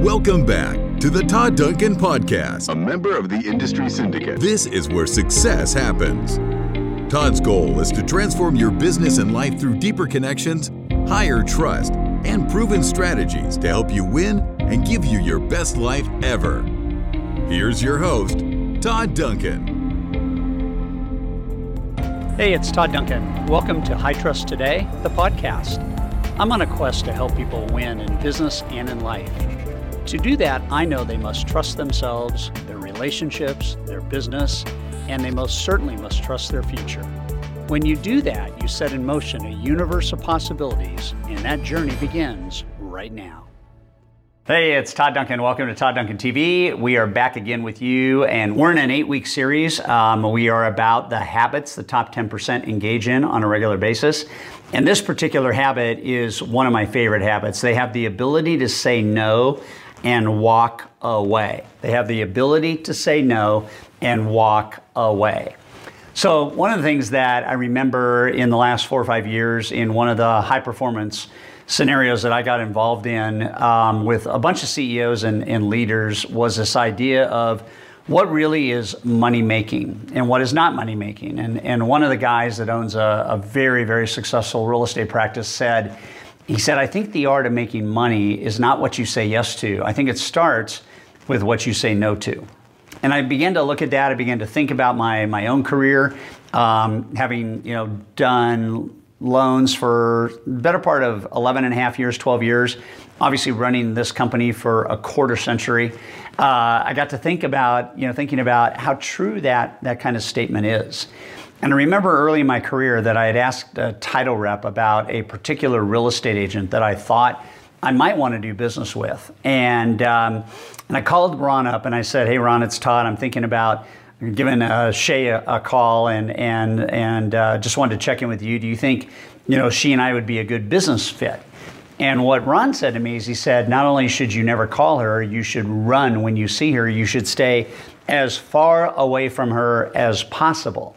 Welcome back to the Todd Duncan Podcast, a member of the Industry Syndicate. This is where success happens. Todd's goal is to transform your business and life through deeper connections, higher trust, and proven strategies to help you win and give you your best life ever. Here's your host, Todd Duncan. Hey, it's Todd Duncan. Welcome to High Trust Today, the podcast. I'm on a quest to help people win in business and in life. To do that, I know they must trust themselves, their relationships, their business, and they most certainly must trust their future. When you do that, you set in motion a universe of possibilities, and that journey begins right now. Hey, it's Todd Duncan. Welcome to Todd Duncan TV. We are back again with you, and we're in an eight week series. Um, we are about the habits the top 10% engage in on a regular basis. And this particular habit is one of my favorite habits. They have the ability to say no and walk away. They have the ability to say no and walk away. So, one of the things that I remember in the last four or five years in one of the high performance scenarios that I got involved in um, with a bunch of CEOs and, and leaders was this idea of what really is money making and what is not money making. And, and one of the guys that owns a, a very, very successful real estate practice said, he said, I think the art of making money is not what you say yes to. I think it starts with what you say no to. And I began to look at that. I began to think about my, my own career, um, having you know done loans for the better part of 11 and a half years, 12 years, obviously running this company for a quarter century. Uh, I got to think about, you know, thinking about how true that, that kind of statement is. And I remember early in my career that I had asked a title rep about a particular real estate agent that I thought I might want to do business with. And, um, and I called Ron up and I said, Hey, Ron, it's Todd. I'm thinking about giving uh, Shay a, a, call and, and, and uh, just wanted to check in with you. Do you think, you know, she and I would be a good business fit? And what Ron said to me is he said, not only should you never call her, you should run when you see her. You should stay as far away from her as possible.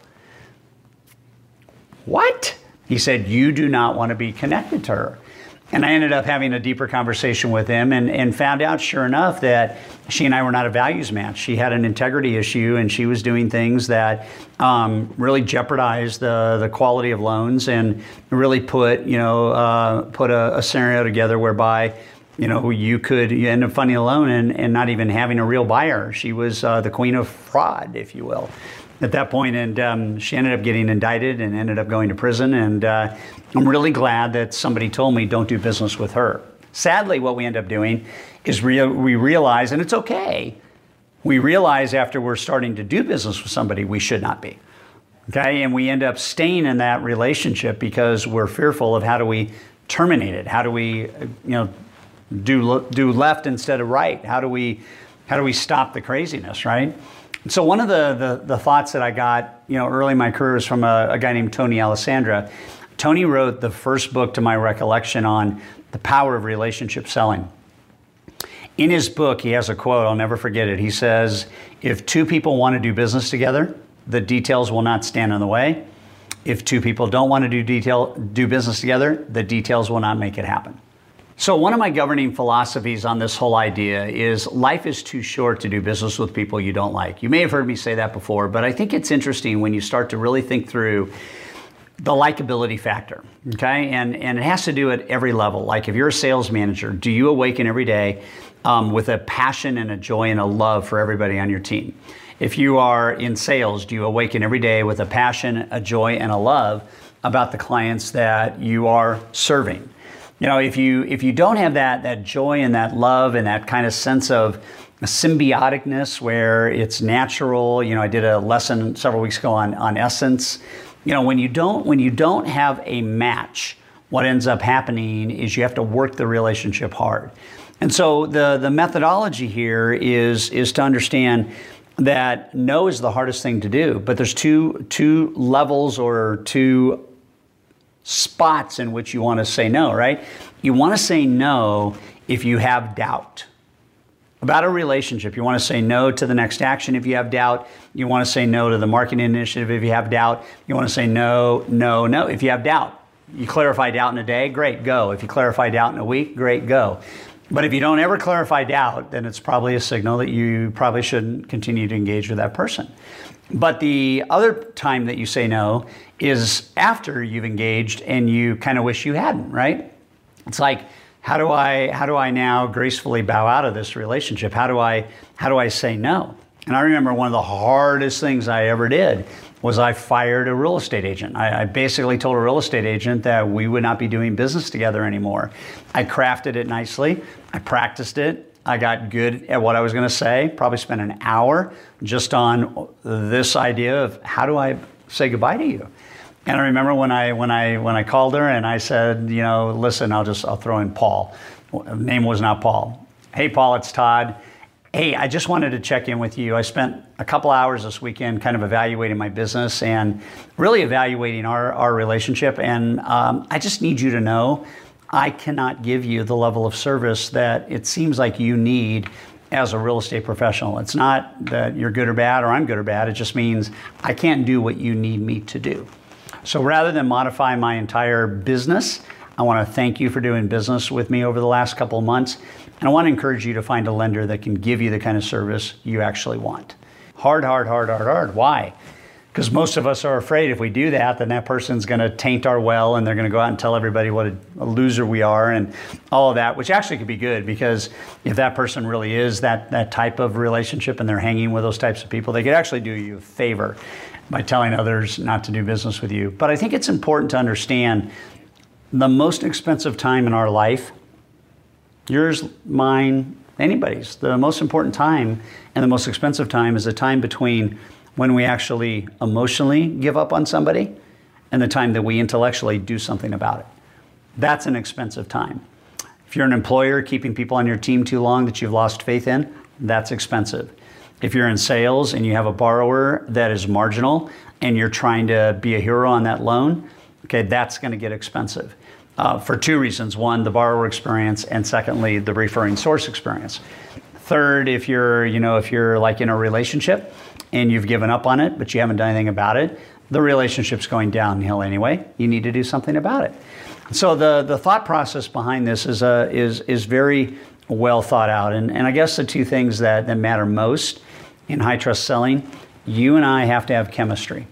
What? He said, You do not want to be connected to her. And I ended up having a deeper conversation with him and, and found out, sure enough, that she and I were not a values match. She had an integrity issue and she was doing things that um, really jeopardized the, the quality of loans and really put, you know, uh, put a, a, scenario together whereby, you know, you could end up funding a loan and, and not even having a real buyer. She was uh, the queen of fraud, if you will at that point, and um, she ended up getting indicted and ended up going to prison. And uh, I'm really glad that somebody told me don't do business with her. Sadly, what we end up doing is re- we realize, and it's okay, we realize after we're starting to do business with somebody, we should not be. Okay, and we end up staying in that relationship because we're fearful of how do we terminate it? How do we, you know, do do left instead of right? How do we, how do we stop the craziness? Right? So one of the, the, the, thoughts that I got, you know, early in my career was from a, a, guy named Tony Alessandra. Tony wrote the first book to my recollection on the power of relationship selling. In his book, he has a quote, I'll never forget it. He says, if two people want to do business together, the details will not stand in the way. If two people don't want to do detail do business together, the details will not make it happen. So, one of my governing philosophies on this whole idea is life is too short to do business with people you don't like. You may have heard me say that before, but I think it's interesting when you start to really think through the likability factor, okay? And, and it has to do at every level. Like if you're a sales manager, do you awaken every day um, with a passion and a joy and a love for everybody on your team? If you are in sales, do you awaken every day with a passion, a joy, and a love about the clients that you are serving? You know, if you if you don't have that that joy and that love and that kind of sense of symbioticness where it's natural, you know, I did a lesson several weeks ago on on essence. You know, when you don't when you don't have a match, what ends up happening is you have to work the relationship hard. And so the the methodology here is is to understand that no is the hardest thing to do, but there's two two levels or two spots in which you want to say no, right? You want to say no if you have doubt about a relationship. You want to say no to the next action if you have doubt. You want to say no to the marketing initiative if you have doubt. You want to say no, no, no if you have doubt. You clarify doubt in a day, great, go. If you clarify doubt in a week, great, go. But if you don't ever clarify doubt, then it's probably a signal that you probably shouldn't continue to engage with that person. But the other time that you say no is after you've engaged and you kind of wish you hadn't, right? It's like, how do I how do I now gracefully bow out of this relationship? How do I how do I say no? And I remember one of the hardest things I ever did was I fired a real estate agent. I, I, basically told a real estate agent that we would not be doing business together anymore. I crafted it nicely. I practiced it. I got good at what I was going to say. Probably spent an hour just on this idea of how do I say goodbye to you. And I remember when I when I when I called her and I said, you know, listen, I'll just I'll throw in Paul. Name was not Paul. Hey, Paul, it's Todd. Hey, I just wanted to check in with you. I spent a couple hours this weekend kind of evaluating my business and really evaluating our, our relationship. And um, I just need you to know I cannot give you the level of service that it seems like you need as a real estate professional. It's not that you're good or bad or I'm good or bad. It just means I can't do what you need me to do. So rather than modify my entire business, I want to thank you for doing business with me over the last couple of months. And I want to encourage you to find a lender that can give you the kind of service you actually want. Hard, hard, hard, hard, hard. Why? Because most of us are afraid if we do that, then that person's going to taint our well and they're going to go out and tell everybody what a, a, loser we are and all of that, which actually could be good because if that person really is that, that type of relationship and they're hanging with those types of people, they could actually do you a favor by telling others not to do business with you. But I think it's important to understand the most expensive time in our life yours, mine, anybody's. The most important time and the most expensive time is the time between when we actually emotionally give up on somebody and the time that we intellectually do something about it. That's an expensive time. If you're an employer keeping people on your team too long that you've lost faith in, that's expensive. If you're in sales and you have a borrower that is marginal and you're trying to be a hero on that loan, okay, that's going to get expensive uh, for two reasons. One, the borrower experience, and secondly, the referring source experience. Third, if you're, you know, if you're like in a relationship and you've given up on it, but you haven't done anything about it, the relationship's going downhill anyway. You need to do something about it. So the, the thought process behind this is, uh, is, is very well thought out. And, and I guess the two things that, that matter most in high trust selling, you and I have to have chemistry.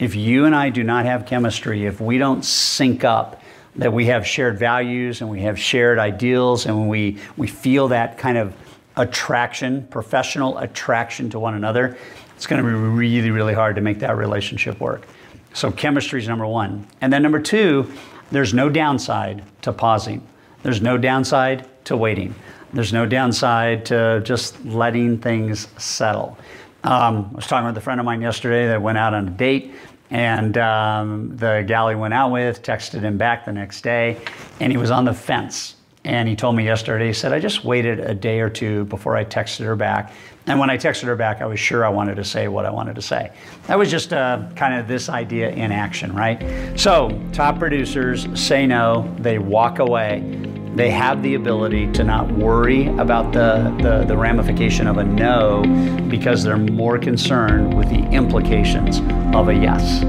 If you and I do not have chemistry, if we don't sync up, that we have shared values and we have shared ideals and we, we feel that kind of attraction, professional attraction to one another, it's going to be really, really hard to make that relationship work. So, chemistry is number one. And then, number two, there's no downside to pausing, there's no downside to waiting, there's no downside to just letting things settle. Um, I was talking with a friend of mine yesterday that went out on a date. And um, the gal he went out with texted him back the next day, and he was on the fence. And he told me yesterday, he said, I just waited a day or two before I texted her back. And when I texted her back, I was sure I wanted to say what I wanted to say. That was just uh, kind of this idea in action, right? So, top producers say no, they walk away. They have the ability to not worry about the, the, the ramification of a no because they're more concerned with the implications of a yes.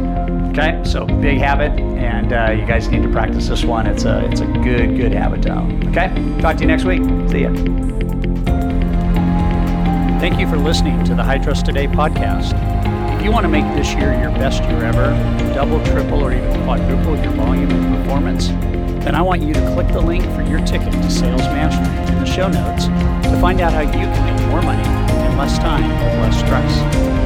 Okay, so big habit, and uh, you guys need to practice this one. It's a it's a good good habit to own. Okay, talk to you next week. See ya. Thank you for listening to the High Trust Today podcast. If you want to make this year your best year ever, double, triple, or even quadruple your volume and performance, then I want you to click the link for your ticket to Sales Mastery in the show notes to find out how you can make more money in less time with less stress.